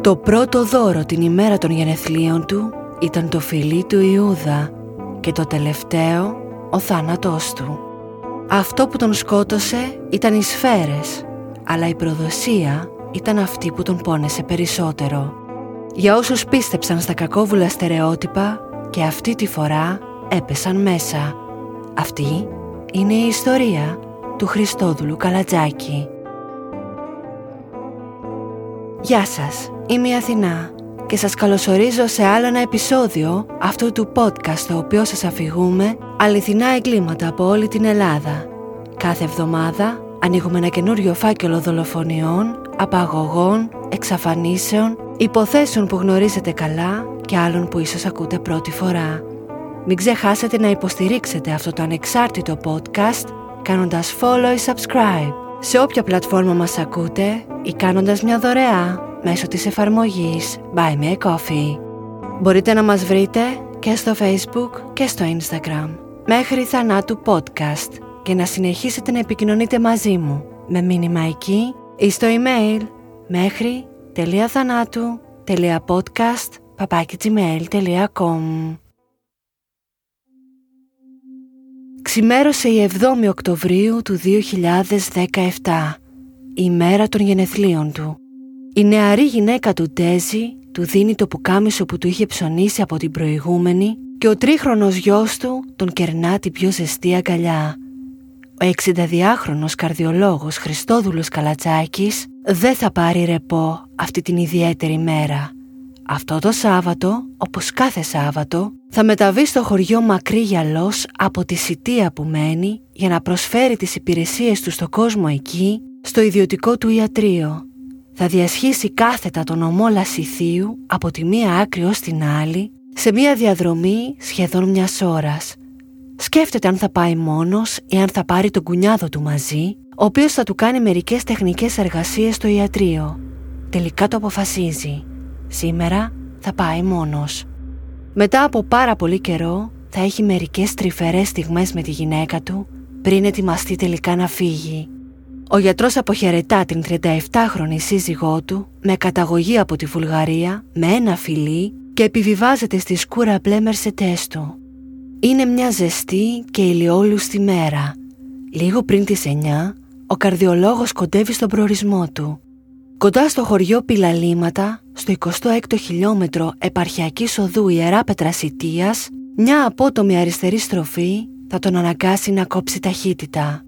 Το πρώτο δώρο την ημέρα των γενεθλίων του ήταν το φιλί του Ιούδα και το τελευταίο ο θάνατός του. Αυτό που τον σκότωσε ήταν οι σφαίρες, αλλά η προδοσία ήταν αυτή που τον πόνεσε περισσότερο. Για όσους πίστεψαν στα κακόβουλα στερεότυπα και αυτή τη φορά έπεσαν μέσα. Αυτή είναι η ιστορία του Χριστόδουλου Καλατζάκη. Γεια σας, είμαι η Αθηνά και σας καλωσορίζω σε άλλο ένα επεισόδιο αυτού του podcast το οποίο σας αφηγούμε αληθινά εγκλήματα από όλη την Ελλάδα. Κάθε εβδομάδα ανοίγουμε ένα καινούριο φάκελο δολοφονιών, απαγωγών, εξαφανίσεων, υποθέσεων που γνωρίζετε καλά και άλλων που ίσως ακούτε πρώτη φορά. Μην ξεχάσετε να υποστηρίξετε αυτό το ανεξάρτητο podcast κάνοντας follow ή subscribe σε όποια πλατφόρμα μας ακούτε ή κάνοντας μια δωρεά μέσω της εφαρμογής Buy Me a Coffee. Μπορείτε να μας βρείτε και στο Facebook και στο Instagram μέχρι θανάτου podcast και να συνεχίσετε να επικοινωνείτε μαζί μου με μήνυμα εκεί ή στο email μέχρι papakigmail.com Ξημέρωσε η 7η Οκτωβρίου του 2017, η μέρα των γενεθλίων του. Η νεαρή γυναίκα του Τέζη του δίνει το πουκάμισο που του είχε ψωνίσει από την προηγούμενη και ο τρίχρονος γιος του τον κερνά την πιο ζεστή αγκαλιά. Ο 62χρονος καρδιολόγος Χριστόδουλος Καλατσάκης δεν θα πάρει ρεπό αυτή την ιδιαίτερη μέρα. Αυτό το Σάββατο, όπως κάθε Σάββατο, θα μεταβεί στο χωριό μακρύ γυαλός από τη σιτία που μένει για να προσφέρει τις υπηρεσίες του στο κόσμο εκεί, στο ιδιωτικό του ιατρείο. Θα διασχίσει κάθετα τον ομό Λασιθίου από τη μία άκρη ως την άλλη, σε μία διαδρομή σχεδόν μιας ώρας. Σκέφτεται αν θα πάει μόνος ή αν θα πάρει τον κουνιάδο του μαζί, ο οποίος θα του κάνει μερικές τεχνικές εργασίες στο ιατρείο. Τελικά το αποφασίζει. Σήμερα θα πάει μόνος. Μετά από πάρα πολύ καιρό θα έχει μερικές τρυφερές στιγμές με τη γυναίκα του πριν ετοιμαστεί τελικά να φύγει. Ο γιατρός αποχαιρετά την 37χρονη σύζυγό του με καταγωγή από τη Βουλγαρία με ένα φιλί και επιβιβάζεται στη σκούρα μπλε μερσετές του. Είναι μια ζεστή και ηλιόλουστη μέρα. Λίγο πριν τις 9 ο καρδιολόγος κοντεύει στον προορισμό του. Κοντά στο χωριό Πιλαλίματα, στο 26ο χιλιόμετρο επαρχιακής οδού Ιερά Πετρασιτίας, μια απότομη αριστερή στροφή θα τον αναγκάσει να κόψει ταχύτητα.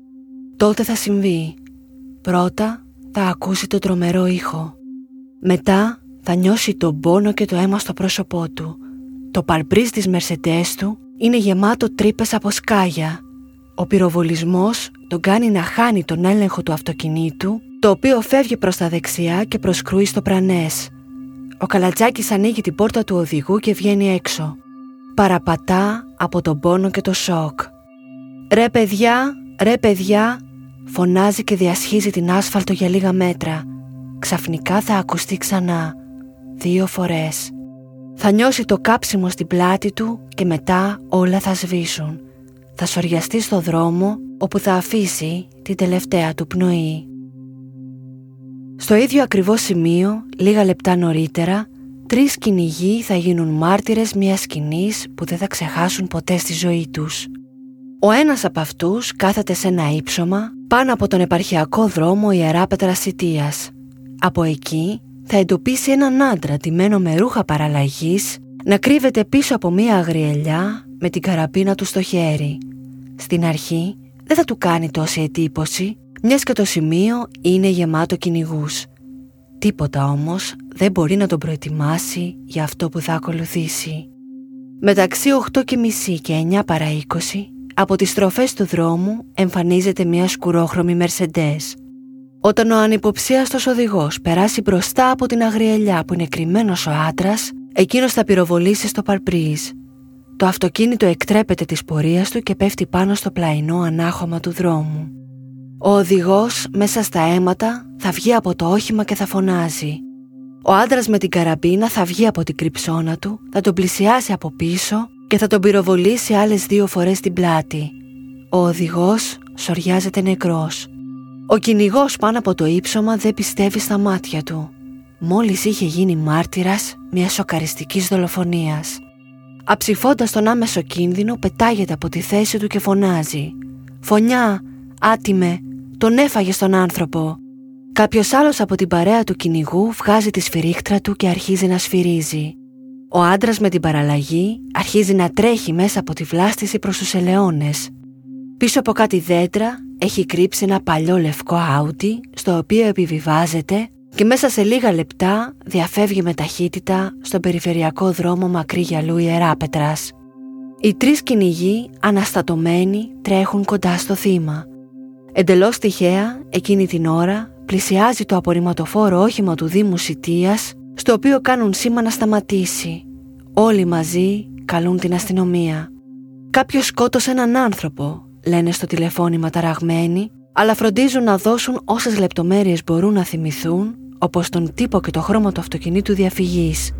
Τότε θα συμβεί. Πρώτα θα ακούσει το τρομερό ήχο. Μετά θα νιώσει τον πόνο και το αίμα στο πρόσωπό του. Το παλπρίζ της μερσετές του είναι γεμάτο τρύπες από σκάγια. Ο πυροβολισμός τον κάνει να χάνει τον έλεγχο του αυτοκινήτου, το οποίο φεύγει προς τα δεξιά και προσκρούει στο πρανές. Ο Καλατζάκης ανοίγει την πόρτα του οδηγού και βγαίνει έξω. Παραπατά από τον πόνο και το σοκ. «Ρε παιδιά, ρε παιδιά», φωνάζει και διασχίζει την άσφαλτο για λίγα μέτρα. Ξαφνικά θα ακουστεί ξανά. Δύο φορές. Θα νιώσει το κάψιμο στην πλάτη του και μετά όλα θα σβήσουν. Θα σοριαστεί στο δρόμο όπου θα αφήσει την τελευταία του πνοή. Στο ίδιο ακριβώς σημείο, λίγα λεπτά νωρίτερα, τρεις κυνηγοί θα γίνουν μάρτυρες μιας σκηνής που δεν θα ξεχάσουν ποτέ στη ζωή τους. Ο ένας από αυτούς κάθεται σε ένα ύψωμα πάνω από τον επαρχιακό δρόμο Ιερά Πετρασιτίας. Από εκεί θα εντοπίσει έναν άντρα τιμένο με ρούχα παραλλαγής να κρύβεται πίσω από μία αγριελιά με την καραπίνα του στο χέρι. Στην αρχή δεν θα του κάνει τόση εντύπωση μιας και το σημείο είναι γεμάτο κυνηγούς. Τίποτα όμως δεν μπορεί να τον προετοιμάσει για αυτό που θα ακολουθήσει. Μεταξύ 8 και μισή και 9 παρά 20, από τις στροφές του δρόμου εμφανίζεται μια σκουρόχρωμη Mercedes. Όταν ο ανυποψίαστος οδηγός περάσει μπροστά από την αγριελιά που είναι κρυμμένος ο άντρας, εκείνος θα πυροβολήσει στο παρπρίζ. Το αυτοκίνητο εκτρέπεται της πορείας του και πέφτει πάνω στο πλαϊνό ανάχωμα του δρόμου. Ο οδηγός μέσα στα αίματα θα βγει από το όχημα και θα φωνάζει. Ο άντρας με την καραμπίνα θα βγει από την κρυψώνα του, θα τον πλησιάσει από πίσω και θα τον πυροβολήσει άλλες δύο φορές στην πλάτη. Ο οδηγός σοριάζεται νεκρός. Ο κυνηγός πάνω από το ύψωμα δεν πιστεύει στα μάτια του. μόλις είχε γίνει μάρτυρας μιας σοκαριστικής δολοφονίας. Αψηφώντας τον άμεσο κίνδυνο πετάγεται από τη θέση του και φωνάζει «Φωνιά, άτιμε, τον έφαγες στον άνθρωπο». Κάποιος άλλος από την παρέα του κυνηγού βγάζει τη σφυρίχτρα του και αρχίζει να σφυρίζει. Ο άντρας με την παραλλαγή αρχίζει να τρέχει μέσα από τη βλάστηση προς τους ελαιώνες. Πίσω από κάτι δέντρα έχει κρύψει ένα παλιό λευκό άουτι στο οποίο επιβιβάζεται και μέσα σε λίγα λεπτά διαφεύγει με ταχύτητα στον περιφερειακό δρόμο μακρύ γυαλού Ιεράπετρας. Οι τρεις κυνηγοί αναστατωμένοι τρέχουν κοντά στο θύμα. Εντελώς τυχαία εκείνη την ώρα πλησιάζει το απορριμματοφόρο όχημα του Δήμου Σιτίας στο οποίο κάνουν σήμα να σταματήσει. Όλοι μαζί καλούν την αστυνομία. Κάποιος σκότωσε έναν άνθρωπο, λένε στο τηλεφώνημα ταραγμένοι, αλλά φροντίζουν να δώσουν όσες λεπτομέρειες μπορούν να θυμηθούν, όπως τον τύπο και το χρώμα του αυτοκινήτου διαφυγής.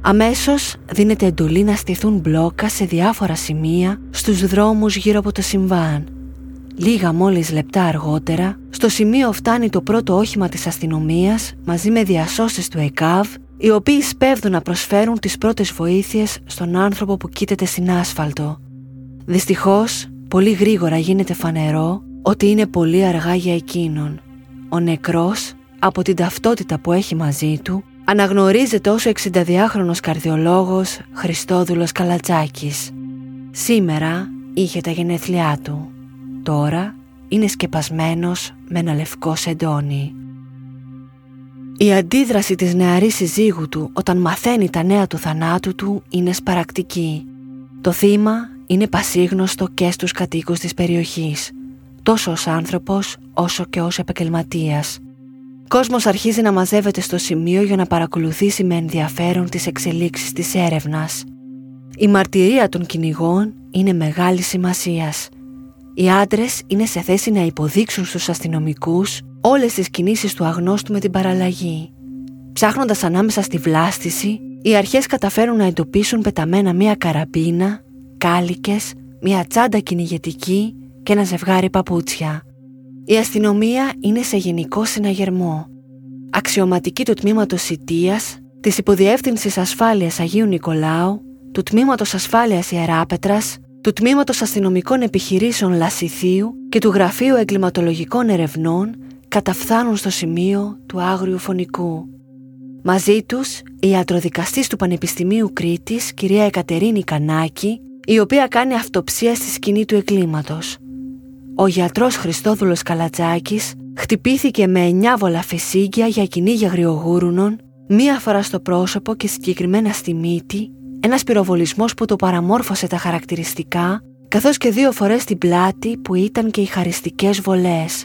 Αμέσως δίνεται εντολή να στηθούν μπλόκα σε διάφορα σημεία στους δρόμους γύρω από το συμβάν. Λίγα μόλις λεπτά αργότερα, στο σημείο φτάνει το πρώτο όχημα της αστυνομίας μαζί με διασώσεις του ΕΚΑΒ, οι οποίοι σπέβδουν να προσφέρουν τις πρώτες βοήθειες στον άνθρωπο που κοίταται στην άσφαλτο. Δυστυχώς, πολύ γρήγορα γίνεται φανερό ότι είναι πολύ αργά για εκείνον. Ο νεκρός, από την ταυτότητα που έχει μαζί του, αναγνωρίζεται ως ο 62χρονος καρδιολόγος Χριστόδουλος Καλατσάκης. Σήμερα είχε τα γενέθλιά του. Τώρα είναι σκεπασμένος με ένα λευκό σεντόνι. Η αντίδραση της νεαρής συζύγου του όταν μαθαίνει τα νέα του θανάτου του είναι σπαρακτική. Το θύμα είναι πασίγνωστο και στους κατοίκους της περιοχής, τόσο ως άνθρωπος όσο και ως επαγγελματίας. Κόσμος αρχίζει να μαζεύεται στο σημείο για να παρακολουθήσει με ενδιαφέρον τις εξελίξεις της έρευνας. Η μαρτυρία των κυνηγών είναι μεγάλη σημασίας. Οι άντρες είναι σε θέση να υποδείξουν στους αστυνομικούς όλες τις κινήσεις του αγνώστου με την παραλλαγή. Ψάχνοντας ανάμεσα στη βλάστηση, οι αρχές καταφέρουν να εντοπίσουν πεταμένα μία καραμπίνα, κάλικες, μία τσάντα κυνηγετική και ένα ζευγάρι παπούτσια. Η αστυνομία είναι σε γενικό συναγερμό. Αξιωματικοί του τμήματος Σιτίας, της Υποδιεύθυνσης Ασφάλειας Αγίου Νικολάου, του Τμήματος Ασφάλειας Ιεράπετρας, του Τμήματος Αστυνομικών Επιχειρήσεων Λασιθίου και του Γραφείου Εγκληματολογικών Ερευνών καταφθάνουν στο σημείο του άγριου φωνικού. Μαζί τους η ιατροδικαστής του Πανεπιστημίου Κρήτης, κυρία Εκατερίνη Κανάκη, η οποία κάνει αυτοψία στη σκηνή του εγκλήματος. Ο γιατρός Χριστόδουλος Καλατζάκης χτυπήθηκε με εννιά βολαφεσίγκια για κυνήγια γριογούρουνων, μία φορά στο πρόσωπο και συγκεκριμένα στη μύτη, ένας πυροβολισμός που το παραμόρφωσε τα χαρακτηριστικά, καθώς και δύο φορές στην πλάτη που ήταν και οι χαριστικές βολές.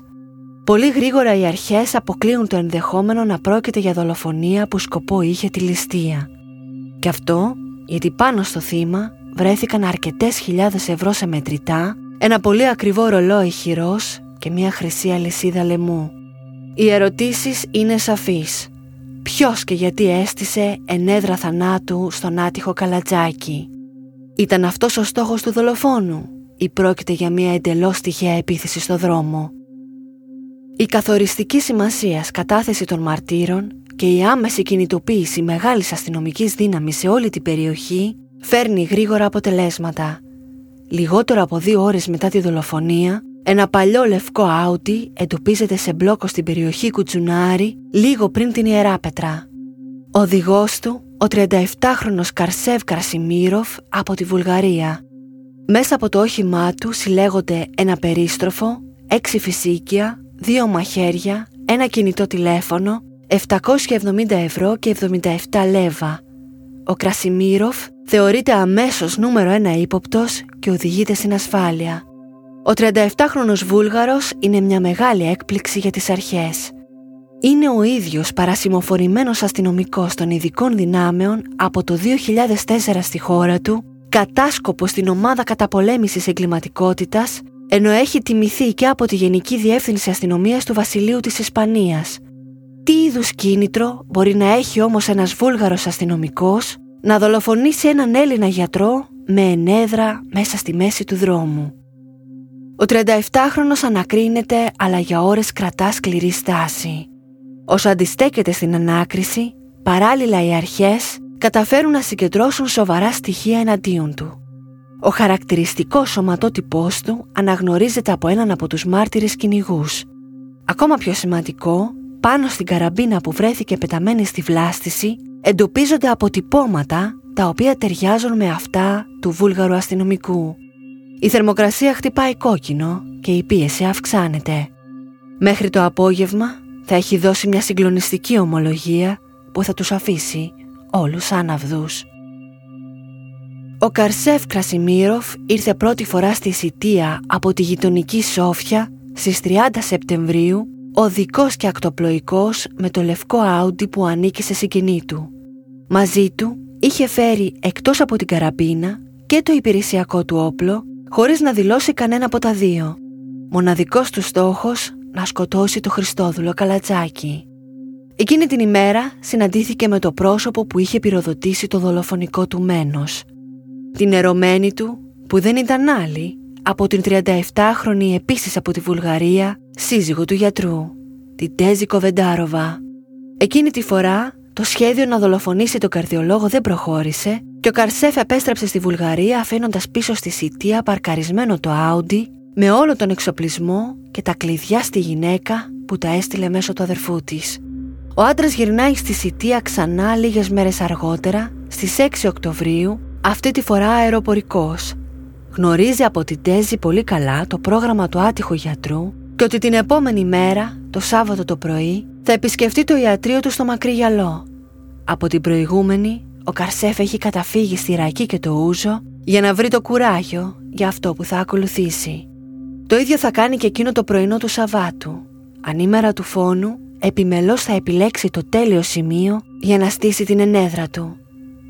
Πολύ γρήγορα οι αρχές αποκλείουν το ενδεχόμενο να πρόκειται για δολοφονία που σκοπό είχε τη ληστεία. Και αυτό γιατί πάνω στο θύμα βρέθηκαν αρκετές χιλιάδες ευρώ σε μετρητά, ένα πολύ ακριβό ρολόι χειρός και μια χρυσή αλυσίδα λαιμού. Οι ερωτήσεις είναι σαφείς. Ποιος και γιατί έστησε ενέδρα θανάτου στον άτυχο καλατζάκι. Ήταν αυτός ο στόχος του δολοφόνου ή πρόκειται για μια εντελώς τυχαία επίθεση στο δρόμο; Η καθοριστική σημασίας κατάθεση των μαρτύρων και η άμεση κινητοποίηση μεγάλης αστυνομικής δύναμης σε όλη την περιοχή φέρνει γρήγορα αποτελέσματα. Λιγότερο από δύο ώρες μετά τη δολοφονία, ένα παλιό λευκό άουτι εντοπίζεται σε μπλόκο στην περιοχή Κουτσουνάρη λίγο πριν την Ιεράπετρα. Ο οδηγός του, ο 37χρονος Καρσέβ Κρασιμίροφ από τη Βουλγαρία. Μέσα από το όχημά του συλλέγονται ένα περίστροφο, έξι φυσίκια, δύο μαχαίρια, ένα κινητό τηλέφωνο, 770 ευρώ και 77 λέβα. Ο Κρασιμίροφ θεωρείται αμέσως νούμερο ένα ύποπτος και οδηγείται στην ασφάλεια. Ο 37χρονος Βούλγαρος είναι μια μεγάλη έκπληξη για τις αρχές. Είναι ο ίδιος παρασημοφορημένος αστυνομικός των ειδικών δυνάμεων από το 2004 στη χώρα του, κατάσκοπο στην ομάδα καταπολέμησης εγκληματικότητας, ενώ έχει τιμηθεί και από τη Γενική Διεύθυνση Αστυνομίας του Βασιλείου της Ισπανίας. Τι είδους κίνητρο μπορεί να έχει όμως ένας Βούλγαρος αστυνομικός να δολοφονήσει έναν Έλληνα γιατρό με ενέδρα μέσα στη μέση του δρόμου; Ο 37χρονος ανακρίνεται αλλά για ώρες κρατά σκληρή στάση. Όσο αντιστέκεται στην ανάκριση, παράλληλα οι αρχές καταφέρουν να συγκεντρώσουν σοβαρά στοιχεία εναντίον του. Ο χαρακτηριστικός σωματότυπός του αναγνωρίζεται από έναν από τους μάρτυρες κυνηγούς. Ακόμα πιο σημαντικό, πάνω στην καραμπίνα που βρέθηκε πεταμένη στη βλάστηση εντοπίζονται αποτυπώματα τα οποία ταιριάζουν με αυτά του βούλγαρου αστυνομικού. Η θερμοκρασία χτυπάει κόκκινο και η πίεση αυξάνεται. Μέχρι το απόγευμα θα έχει δώσει μια συγκλονιστική ομολογία που θα τους αφήσει όλους άναυδους. Ο Καρσέφ Κρασιμίροφ ήρθε πρώτη φορά στη Σιτία από τη γειτονική Σόφια στις 30 Σεπτεμβρίου οδικός και ακτοπλοϊκός με το λευκό άουντι που ανήκει σε συγκινή του. Μαζί του είχε φέρει εκτός από την καραμπίνα και το υπηρεσιακό του όπλο χωρίς να δηλώσει κανένα από τα δύο. Μοναδικός του στόχος να σκοτώσει το Χριστόδουλο Καλατζάκη. Εκείνη την ημέρα συναντήθηκε με το πρόσωπο που είχε πυροδοτήσει το δολοφονικό του μένος. Την ερωμένη του που δεν ήταν άλλη από την 37χρονη επίσης από τη Βουλγαρία σύζυγο του γιατρού, την Τέζη Κοβεντάροβα. Εκείνη τη φορά το σχέδιο να δολοφονήσει τον καρδιολόγο δεν προχώρησε και ο Καρσέφ επέστρεψε στη Βουλγαρία αφήνοντας πίσω στη Σιτία παρκαρισμένο το Άουντι με όλο τον εξοπλισμό και τα κλειδιά στη γυναίκα που τα έστειλε μέσω του αδερφού της. Ο άντρας γυρνάει στη Σιτία ξανά λίγες μέρες αργότερα, στις 6 Οκτωβρίου, αυτή τη φορά αεροπορικός. Γνωρίζει από την Τέζη πολύ καλά το πρόγραμμα του άτυχου γιατρού και ότι την επόμενη μέρα, το Σάββατο το πρωί, θα επισκεφτεί το ιατρείο του στο μακρύ γυαλό. Από την προηγούμενη, ο Καρσέφ έχει καταφύγει στη Ρακή και το Ούζο για να βρει το κουράγιο για αυτό που θα ακολουθήσει. Το ίδιο θα κάνει και εκείνο το πρωινό του Σαββάτου. Ανήμερα του φόνου, επιμελώς θα επιλέξει το τέλειο σημείο για να στήσει την ενέδρα του.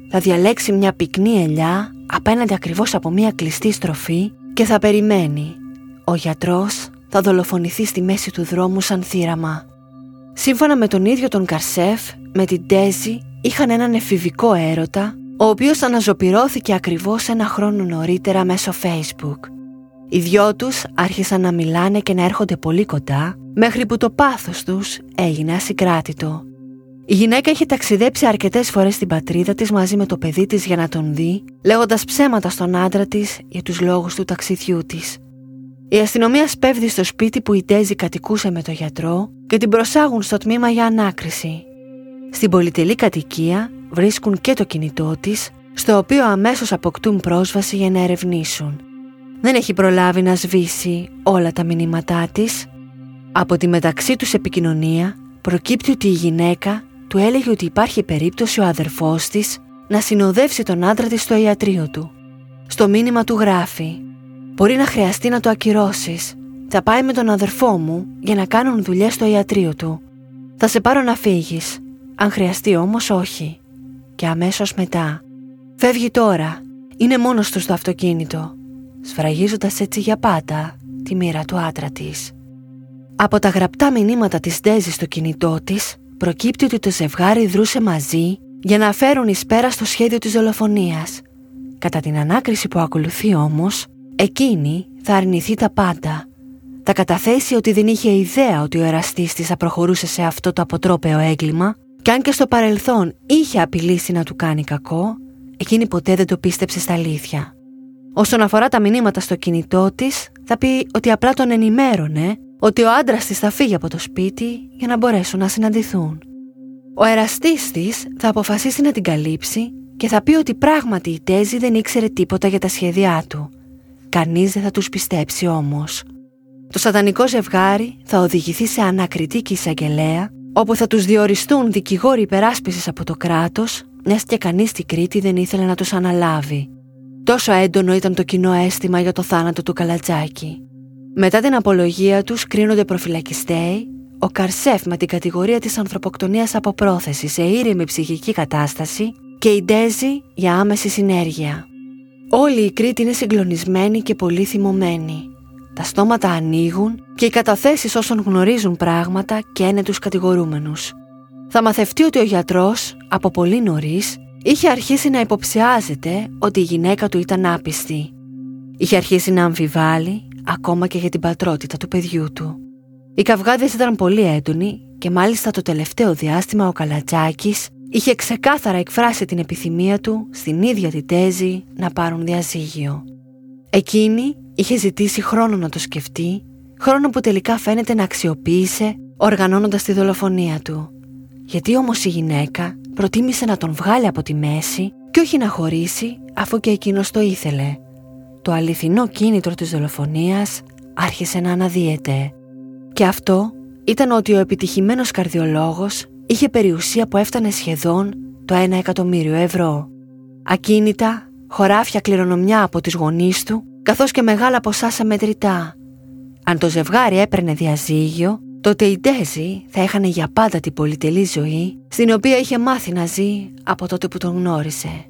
Θα διαλέξει μια πυκνή ελιά απέναντι ακριβώς από μια κλειστή στροφή και θα περιμένει. Ο γιατρός θα δολοφονηθεί στη μέση του δρόμου σαν θύραμα. Σύμφωνα με τον ίδιο τον Καρσέφ, με την Τέζη είχαν έναν εφηβικό έρωτα, ο οποίος αναζωπυρώθηκε ακριβώς ένα χρόνο νωρίτερα μέσω Facebook. Οι δυο τους άρχισαν να μιλάνε και να έρχονται πολύ κοντά, μέχρι που το πάθος τους έγινε ασυγκράτητο. Η γυναίκα είχε ταξιδέψει αρκετές φορές στην πατρίδα της μαζί με το παιδί της για να τον δει, λέγοντας ψέματα στον άντρα της για τους λόγους του ταξιδιού της. Η αστυνομία σπέβδει στο σπίτι που η Τέζη κατοικούσε με το γιατρό και την προσάγουν στο τμήμα για ανάκριση. Στην πολυτελή κατοικία βρίσκουν και το κινητό της, στο οποίο αμέσως αποκτούν πρόσβαση για να ερευνήσουν. Δεν έχει προλάβει να σβήσει όλα τα μηνύματά της. Από τη μεταξύ τους επικοινωνία προκύπτει ότι η γυναίκα του έλεγε ότι υπάρχει περίπτωση ο αδερφός της να συνοδεύσει τον άντρα της στο ιατρείο του. Στο μήνυμα του γράφει Μπορεί να χρειαστεί να το ακυρώσεις. Θα πάει με τον αδερφό μου για να κάνουν δουλειές στο ιατρείο του. Θα σε πάρω να φύγεις. Αν χρειαστεί όμως όχι. Και αμέσως μετά. Φεύγει τώρα. Είναι μόνος του στο αυτοκίνητο. Σφραγίζοντας έτσι για πάντα τη μοίρα του άντρα της. Από τα γραπτά μηνύματα της Ντέζης στο κινητό της προκύπτει ότι το ζευγάρι δρούσε μαζί για να φέρουν εις πέρα στο σχέδιο της δολοφονίας. Κατά την ανάκριση που ακολουθεί όμως, εκείνη θα αρνηθεί τα πάντα. Θα καταθέσει ότι δεν είχε ιδέα ότι ο εραστής της θα προχωρούσε σε αυτό το αποτρόπαιο έγκλημα και αν και στο παρελθόν είχε απειλήσει να του κάνει κακό, εκείνη ποτέ δεν το πίστεψε στα αλήθεια. Όσον αφορά τα μηνύματα στο κινητό της, θα πει ότι απλά τον ενημέρωνε ότι ο άντρας της θα φύγει από το σπίτι για να μπορέσουν να συναντηθούν. Ο εραστής της θα αποφασίσει να την καλύψει και θα πει ότι πράγματι η Τέζη δεν ήξερε τίποτα για τα σχέδιά του. Κανείς δεν θα τους πιστέψει όμως. Το σατανικό ζευγάρι θα οδηγηθεί σε ανακριτή και εισαγγελέα όπου θα τους διοριστούν δικηγόροι υπεράσπισης από το κράτος μιας και κανείς στην Κρήτη δεν ήθελε να τους αναλάβει. Τόσο έντονο ήταν το κοινό αίσθημα για το θάνατο του Καλατζάκη. Μετά την απολογία τους κρίνονται προφυλακιστέοι, ο Καρσέφ με την κατηγορία της ανθρωποκτονίας από πρόθεση σε ήρεμη ψυχική κατάσταση και η Ντέζη για άμεση συνέργεια. Όλοι οι Κρήτη είναι συγκλονισμένοι και πολύ θυμωμένοι. Τα στόματα ανοίγουν και οι καταθέσεις όσων γνωρίζουν πράγματα και είναι τους κατηγορούμενους. Θα μαθευτεί ότι ο γιατρός, από πολύ νωρίς, είχε αρχίσει να υποψιάζεται ότι η γυναίκα του ήταν άπιστη. Είχε αρχίσει να αμφιβάλλει ακόμα και για την πατρότητα του παιδιού του. Οι καυγάδες ήταν πολύ έντονοι και μάλιστα το τελευταίο διάστημα ο Καλατζάκης είχε ξεκάθαρα εκφράσει την επιθυμία του στην ίδια τη τέζη να πάρουν διαζύγιο. Εκείνη είχε ζητήσει χρόνο να το σκεφτεί, χρόνο που τελικά φαίνεται να αξιοποίησε οργανώνοντας τη δολοφονία του. Γιατί όμως η γυναίκα προτίμησε να τον βγάλει από τη μέση και όχι να χωρίσει αφού και εκείνος το ήθελε. Το αληθινό κίνητρο της δολοφονίας άρχισε να αναδύεται. Και αυτό ήταν ότι ο επιτυχημένος καρδιολόγος είχε περιουσία που έφτανε σχεδόν το 1 εκατομμύριο ευρώ. Ακίνητα, χωράφια κληρονομιά από τις γονείς του, καθώς και μεγάλα ποσά σε μετρητά. Αν το ζευγάρι έπαιρνε διαζύγιο, τότε η Ντέζη θα έχανε για πάντα την πολυτελή ζωή, στην οποία είχε μάθει να ζει από τότε που τον γνώρισε.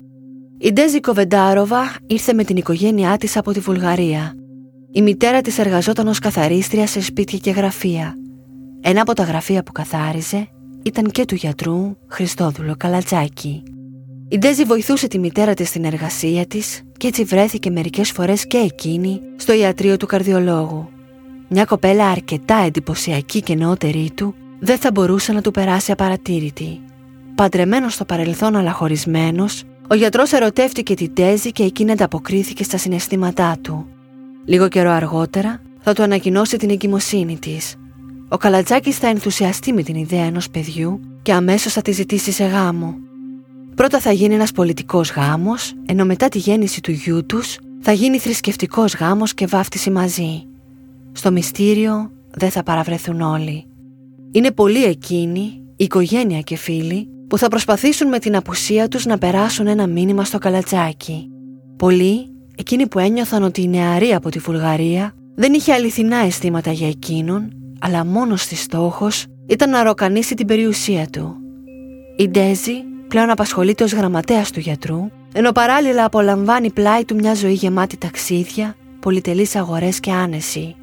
Η Ντέζη Κοβεντάροβα ήρθε με την οικογένειά της από τη Βουλγαρία. Η μητέρα της εργαζόταν ως καθαρίστρια σε σπίτια και γραφεία. Ένα από τα γραφεία που καθάριζε ήταν και του γιατρού Χριστόδουλο Καλατζάκη. Η Ντέζη βοηθούσε τη μητέρα της στην εργασία της και έτσι βρέθηκε μερικές φορές και εκείνη στο ιατρείο του καρδιολόγου. Μια κοπέλα αρκετά εντυπωσιακή και νεότερη του δεν θα μπορούσε να του περάσει απαρατήρητη. Παντρεμένος στο παρελθόν αλλά χωρισμένος, ο γιατρός ερωτεύτηκε την Ντέζη και εκείνη ανταποκρίθηκε στα συναισθήματά του. Λίγο καιρό αργότερα θα του ανακοινώσει την εγκυμοσύνη της ο Καλατζάκης θα ενθουσιαστεί με την ιδέα ενός παιδιού και αμέσως θα τη ζητήσει σε γάμο. Πρώτα θα γίνει ένας πολιτικός γάμος, ενώ μετά τη γέννηση του γιού τους θα γίνει θρησκευτικός γάμος και βάφτιση μαζί. Στο μυστήριο δεν θα παραβρεθούν όλοι. Είναι πολλοί εκείνοι, η οικογένεια και φίλοι, που θα προσπαθήσουν με την απουσία τους να περάσουν ένα μήνυμα στο καλατσάκι. Πολλοί, εκείνοι που ένιωθαν ότι η νεαρή από τη Βουλγαρία δεν είχε αληθινά αισθήματα για εκείνον αλλά μόνος της στόχος ήταν να ροκανίσει την περιουσία του. Η Ντέζη πλέον απασχολείται ως γραμματέας του γιατρού, ενώ παράλληλα απολαμβάνει πλάι του μια ζωή γεμάτη ταξίδια, πολυτελείς αγορές και άνεση.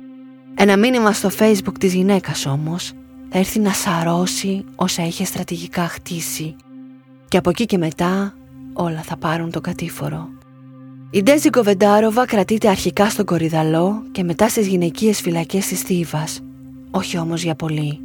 Ένα μήνυμα στο facebook της γυναίκας όμως θα έρθει να σαρώσει όσα είχε στρατηγικά χτίσει και από εκεί και μετά όλα θα πάρουν το κατήφορο. Η Ντέζη Κοβεντάροβα κρατείται αρχικά στον Κορυδαλό και μετά στις γυναικείες φυλακές της Θήβας όχι όμως για πολύ.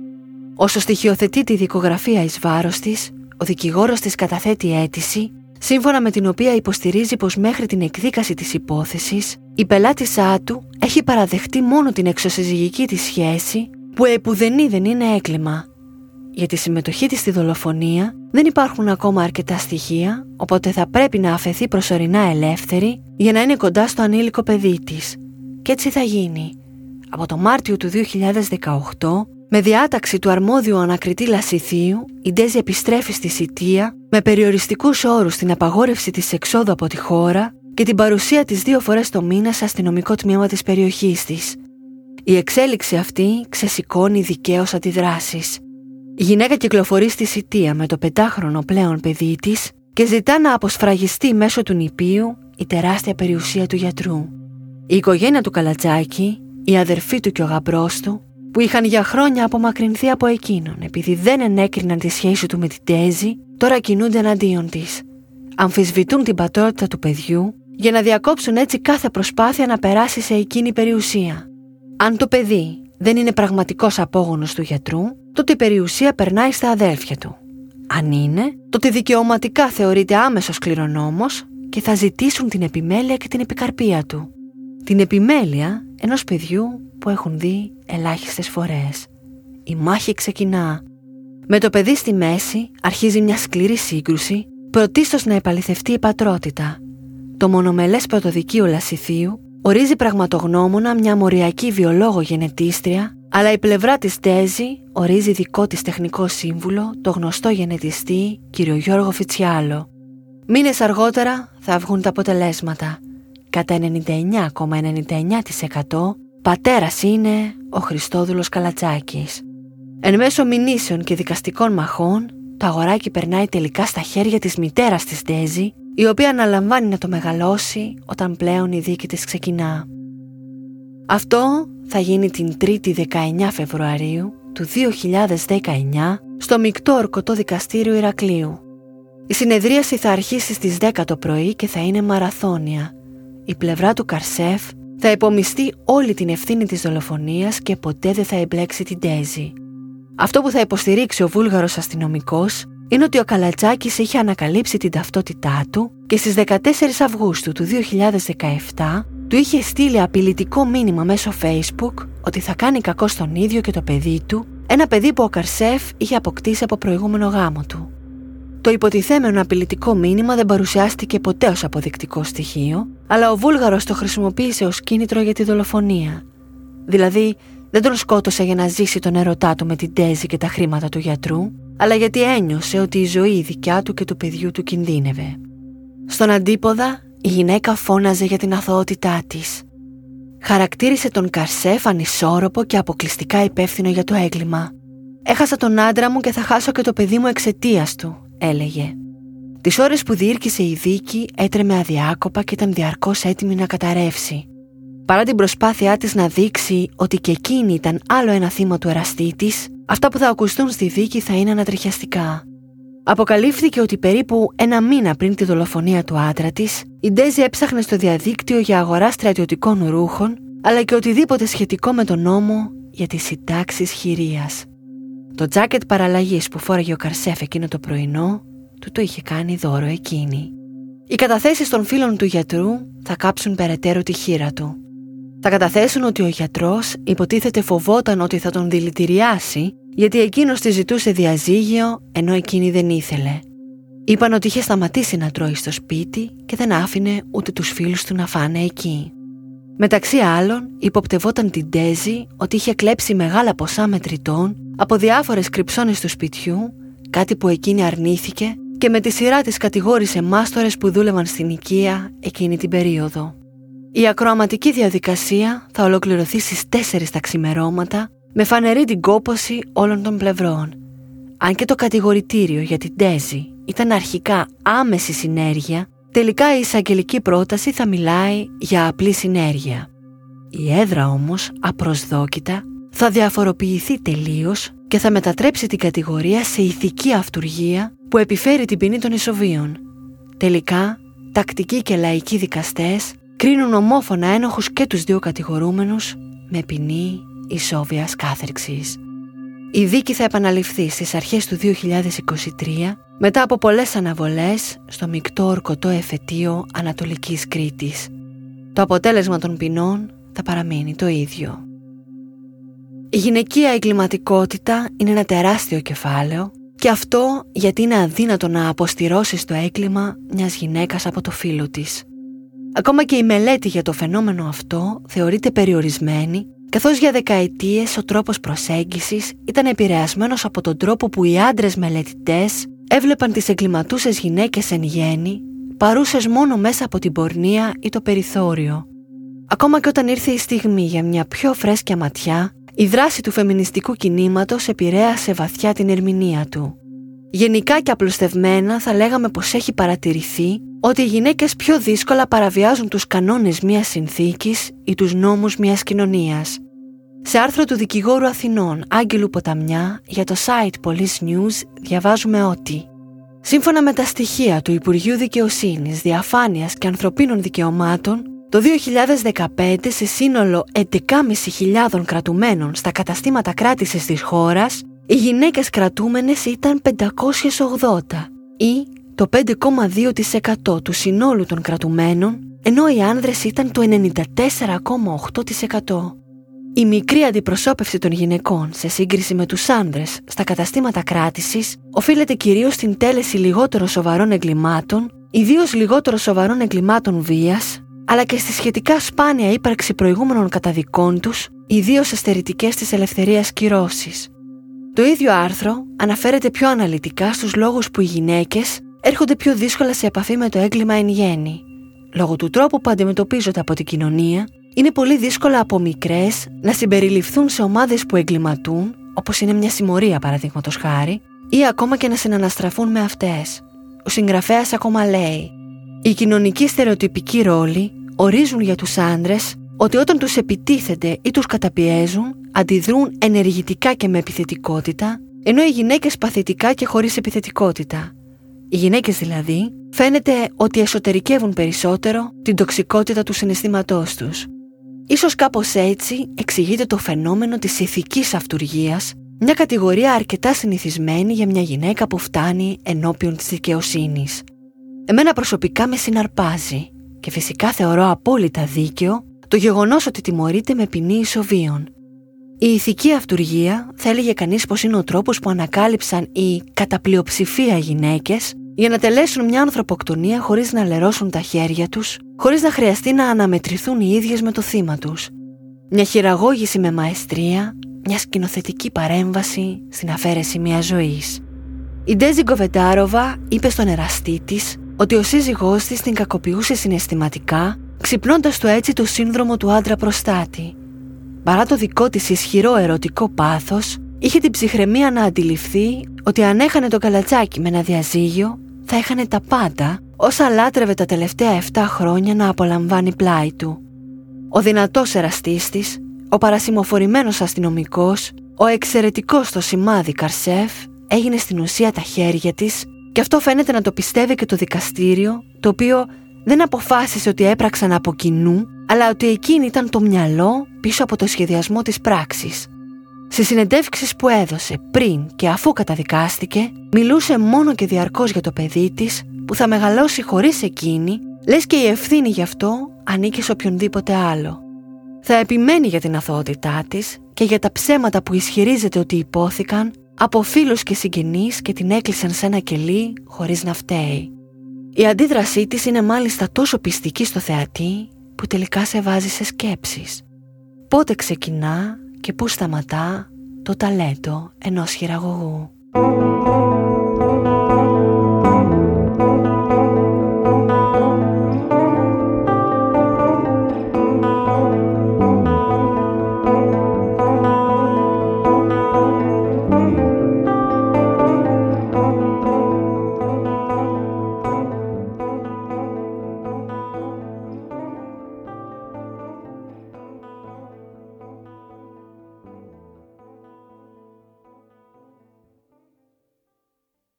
Όσο στοιχειοθετεί τη δικογραφία εις βάρος της, ο δικηγόρος της καταθέτει αίτηση, σύμφωνα με την οποία υποστηρίζει πως μέχρι την εκδίκαση της υπόθεσης, η πελάτησά του έχει παραδεχτεί μόνο την εξωσυζυγική της σχέση, που επουδενή δεν είναι έγκλημα. Για τη συμμετοχή της στη δολοφονία δεν υπάρχουν ακόμα αρκετά στοιχεία, οπότε θα πρέπει να αφαιθεί προσωρινά ελεύθερη για να είναι κοντά στο ανήλικο παιδί της. Και έτσι θα γίνει από το Μάρτιο του 2018, με διάταξη του αρμόδιου ανακριτή Λασιθίου, η Ντέζη επιστρέφει στη Σιτία με περιοριστικούς όρους την απαγόρευση της εξόδου από τη χώρα και την παρουσία της δύο φορές το μήνα σε αστυνομικό τμήμα της περιοχής της. Η εξέλιξη αυτή ξεσηκώνει δικαίως αντιδράσεις. Η γυναίκα κυκλοφορεί στη Σιτία με το πεντάχρονο πλέον παιδί της και ζητά να αποσφραγιστεί μέσω του νηπίου η τεράστια περιουσία του γιατρού. Η οικογένεια του Καλατζάκη η αδερφή του και ο γαμπρός του, που είχαν για χρόνια απομακρυνθεί από εκείνον επειδή δεν ενέκριναν τη σχέση του με την Τέζη, τώρα κινούνται εναντίον της. Αμφισβητούν την πατρότητα του παιδιού για να διακόψουν έτσι κάθε προσπάθεια να περάσει σε εκείνη περιουσία. Αν το παιδί δεν είναι πραγματικός απόγονος του γιατρού, τότε η περιουσία περνάει στα αδέρφια του. Αν είναι, τότε δικαιωματικά θεωρείται άμεσος κληρονόμος και θα ζητήσουν την επιμέλεια και την επικαρπία του. Την επιμέλεια ενός παιδιού που έχουν δει ελάχιστες φορές. Η μάχη ξεκινά. Με το παιδί στη μέση αρχίζει μια σκληρή σύγκρουση, πρωτίστως να επαληθευτεί η πατρότητα. Το μονομελές πρωτοδικείο Λασιθίου ορίζει πραγματογνώμονα μια μοριακή βιολόγο γενετίστρια, αλλά η πλευρά της Τέζη ορίζει δικό της τεχνικό σύμβουλο, το γνωστό γενετιστή κ. Γιώργο Φιτσιάλο. Μήνες αργότερα θα βγουν τα αποτελέσματα κατά 99,99% πατέρας είναι ο Χριστόδουλος Καλατσάκης. Εν μέσω μηνύσεων και δικαστικών μαχών, το αγοράκι περνάει τελικά στα χέρια της μητέρας της Ντέζη, η οποία αναλαμβάνει να το μεγαλώσει όταν πλέον η δίκη της ξεκινά. Αυτό θα γίνει την 3η 19 Φεβρουαρίου του 2019 στο Μικτό Ορκωτό Δικαστήριο Ηρακλείου. Η συνεδρίαση θα αρχίσει στις 10 το πρωί και θα είναι μαραθώνια η πλευρά του Καρσέφ θα υπομειστεί όλη την ευθύνη της δολοφονίας και ποτέ δεν θα εμπλέξει την Τέζη. Αυτό που θα υποστηρίξει ο βούλγαρος αστυνομικός είναι ότι ο Καλατζάκης είχε ανακαλύψει την ταυτότητά του και στις 14 Αυγούστου του 2017 του είχε στείλει απειλητικό μήνυμα μέσω Facebook ότι θα κάνει κακό στον ίδιο και το παιδί του, ένα παιδί που ο Καρσέφ είχε αποκτήσει από προηγούμενο γάμο του. Το υποτιθέμενο απειλητικό μήνυμα δεν παρουσιάστηκε ποτέ ως αποδεικτικό στοιχείο, αλλά ο Βούλγαρος το χρησιμοποίησε ως κίνητρο για τη δολοφονία. Δηλαδή, δεν τον σκότωσε για να ζήσει τον ερωτά του με την τέζη και τα χρήματα του γιατρού, αλλά γιατί ένιωσε ότι η ζωή δικιά του και του παιδιού του κινδύνευε. Στον αντίποδα, η γυναίκα φώναζε για την αθωότητά της. Χαρακτήρισε τον Καρσέφ ανισόρροπο και αποκλειστικά υπεύθυνο για το έγκλημα. «Έχασα τον άντρα μου και θα χάσω και το παιδί μου εξαιτίας του», έλεγε. Τις ώρες που διήρκησε η δίκη έτρεμε αδιάκοπα και ήταν διαρκώς έτοιμη να καταρρεύσει. Παρά την προσπάθειά της να δείξει ότι και εκείνη ήταν άλλο ένα θύμα του εραστή της, αυτά που θα ακουστούν στη δίκη θα είναι ανατριχιαστικά. Αποκαλύφθηκε ότι περίπου ένα μήνα πριν τη δολοφονία του άντρα της, η Ντέζη έψαχνε στο διαδίκτυο για αγορά στρατιωτικών ρούχων, αλλά και οτιδήποτε σχετικό με τον νόμο για τις συντάξεις χειρίας. Το τζάκετ παραλλαγής που φόραγε ο Καρσέφ εκείνο το πρωινό, του το είχε κάνει δώρο εκείνη. Οι καταθέσεις των φίλων του γιατρού θα κάψουν περαιτέρω τη χείρα του. Θα καταθέσουν ότι ο γιατρός υποτίθεται φοβόταν ότι θα τον δηλητηριάσει γιατί εκείνος τη ζητούσε διαζύγιο ενώ εκείνη δεν ήθελε. Είπαν ότι είχε σταματήσει να τρώει στο σπίτι και δεν άφηνε ούτε τους φίλους του να φάνε εκεί. Μεταξύ άλλων, υποπτευόταν την Τέζη ότι είχε κλέψει μεγάλα ποσά μετρητών από διάφορες κρυψώνες του σπιτιού, κάτι που εκείνη αρνήθηκε και με τη σειρά της κατηγόρησε μάστορες που δούλευαν στην οικία εκείνη την περίοδο. Η ακροαματική διαδικασία θα ολοκληρωθεί στις 4 τα ξημερώματα με φανερή την κόποση όλων των πλευρών. Αν και το κατηγορητήριο για την Τέζη ήταν αρχικά άμεση συνέργεια, τελικά η εισαγγελική πρόταση θα μιλάει για απλή συνέργεια. Η έδρα όμως, απροσδόκητα, θα διαφοροποιηθεί τελείως και θα μετατρέψει την κατηγορία σε ηθική αυτουργία που επιφέρει την ποινή των ισοβίων. Τελικά, τακτικοί και λαϊκοί δικαστές κρίνουν ομόφωνα ένοχους και τους δύο κατηγορούμενους με ποινή ισόβιας κάθερξης. Η δίκη θα επαναληφθεί στις αρχές του 2023 μετά από πολλές αναβολές στο μεικτό ορκωτό εφετείο Ανατολικής Κρήτης. Το αποτέλεσμα των ποινών θα παραμείνει το ίδιο. Η γυναικεία εγκληματικότητα είναι ένα τεράστιο κεφάλαιο και αυτό γιατί είναι αδύνατο να αποστηρώσεις το έγκλημα μιας γυναίκας από το φίλο της. Ακόμα και η μελέτη για το φαινόμενο αυτό θεωρείται περιορισμένη καθώς για δεκαετίες ο τρόπος προσέγγισης ήταν επηρεασμένος από τον τρόπο που οι άντρες μελετητές έβλεπαν τις εγκληματούσες γυναίκες εν γέννη, παρούσες μόνο μέσα από την πορνεία ή το περιθώριο. Ακόμα και όταν ήρθε η στιγμή για μια πιο φρέσκια ματιά, η δράση του φεμινιστικού κινήματος επηρέασε βαθιά την ερμηνεία του. Γενικά και απλουστευμένα θα λέγαμε πως έχει παρατηρηθεί ότι οι γυναίκες πιο δύσκολα παραβιάζουν τους κανόνες μιας συνθήκης ή τους νόμους μιας κοινωνίας. Σε άρθρο του δικηγόρου Αθηνών Άγγελου Ποταμιά για το site Police News διαβάζουμε ότι Σύμφωνα με τα στοιχεία του Υπουργείου Δικαιοσύνης, Διαφάνειας και Ανθρωπίνων Δικαιωμάτων, το 2015 σε σύνολο 11.500 κρατουμένων στα καταστήματα κράτησης της χώρας, οι γυναίκες κρατούμενες ήταν 580 ή το 5,2% του συνόλου των κρατουμένων, ενώ οι άνδρες ήταν το 94,8%. Η μικρή αντιπροσώπευση των γυναικών σε σύγκριση με τους άνδρες στα καταστήματα κράτησης οφείλεται κυρίως στην τέλεση λιγότερο σοβαρών εγκλημάτων, ιδίως λιγότερο σοβαρών εγκλημάτων βίας, αλλά και στη σχετικά σπάνια ύπαρξη προηγούμενων καταδικών τους, ιδίως εστερητικές της ελευθερίας κυρώσεις. Το ίδιο άρθρο αναφέρεται πιο αναλυτικά στους λόγους που οι γυναίκες έρχονται πιο δύσκολα σε επαφή με το έγκλημα εν γέννη. Λόγω του τρόπου που αντιμετωπίζονται από την κοινωνία, είναι πολύ δύσκολο από μικρές να συμπεριληφθούν σε ομάδες που εγκληματούν, όπως είναι μια συμμορία παραδείγματος χάρη, ή ακόμα και να συναναστραφούν με αυτές. Ο συγγραφέας ακόμα λέει: Οι κοινωνικοί στερεοτυπικοί ρόλοι ορίζουν για τους άντρες ότι όταν τους επιτίθεται ή τους καταπιέζουν, αντιδρούν ενεργητικά και με επιθετικότητα, ενώ οι γυναίκες παθητικά και χωρίς επιθετικότητα. Οι γυναίκες δηλαδή φαίνεται ότι εσωτερικεύουν περισσότερο την τοξικότητα του συναισθήματός τους. Ίσως κάπως έτσι εξηγείται το φαινόμενο της ηθικής αυτουργίας Μια κατηγορία αρκετά συνηθισμένη για μια γυναίκα που φτάνει ενώπιον της δικαιοσύνης. Εμένα προσωπικά με συναρπάζει και φυσικά θεωρώ απόλυτα δίκαιο το γεγονός ότι τιμωρείται με ποινή ισοβίων. Η ηθική αυτουργία θα έλεγε κανείς πως είναι ο τρόπος που ανακάλυψαν οι κατά πλειοψηφία γυναίκες για να τελέσουν μια ανθρωποκτονία χωρίς να λερώσουν τα χέρια τους, χωρίς να χρειαστεί να αναμετρηθούν οι ίδιες με το θύμα τους. Μια χειραγώγηση με μαεστρία, μια σκηνοθετική παρέμβαση στην αφαίρεση μιας ζωής. Η Ντέζι Γκοβεντάροβα είπε στον εραστή της ότι ο σύζυγός της την κακοποιούσε συναισθηματικά, ξυπνώντας το έτσι το σύνδρομο του άντρα προστάτη. Παρά το δικό της ισχυρό ερωτικό πάθος, είχε την ψυχραιμία να αντιληφθεί ότι αν έχανε το καλατσάκι με ένα διαζύγιο, θα έχανε τα πάντα όσα λάτρευε τα τελευταία 7 χρόνια να απολαμβάνει πλάι του. Ο δυνατός εραστής της, ο παρασημοφορημένος αστυνομικός, ο εξαιρετικός στο σημάδι Καρσέφ έγινε στην ουσία τα χέρια της και αυτό φαίνεται να το πιστεύει και το δικαστήριο, το οποίο δεν αποφάσισε ότι έπραξαν από κοινού, αλλά ότι εκείνη ήταν το μυαλό πίσω από το σχεδιασμό της πράξης. Σε συνεντεύξεις που έδωσε πριν και αφού καταδικάστηκε, μιλούσε μόνο και διαρκώς για το παιδί της που θα μεγαλώσει χωρίς εκείνη, λες και η ευθύνη γι' αυτό ανήκει σε οποιονδήποτε άλλο. Θα επιμένει για την αθωότητά της και για τα ψέματα που ισχυρίζεται ότι υπόθηκαν από φίλους και συγγενείς και την έκλεισαν σε ένα κελί χωρίς να φταίει. Η αντίδρασή της είναι μάλιστα τόσο πιστική στο θεατή που τελικά σε βάζει σε σκέψεις. Πότε ξεκινά και πού σταματά το ταλέντο ενός χειραγωγού.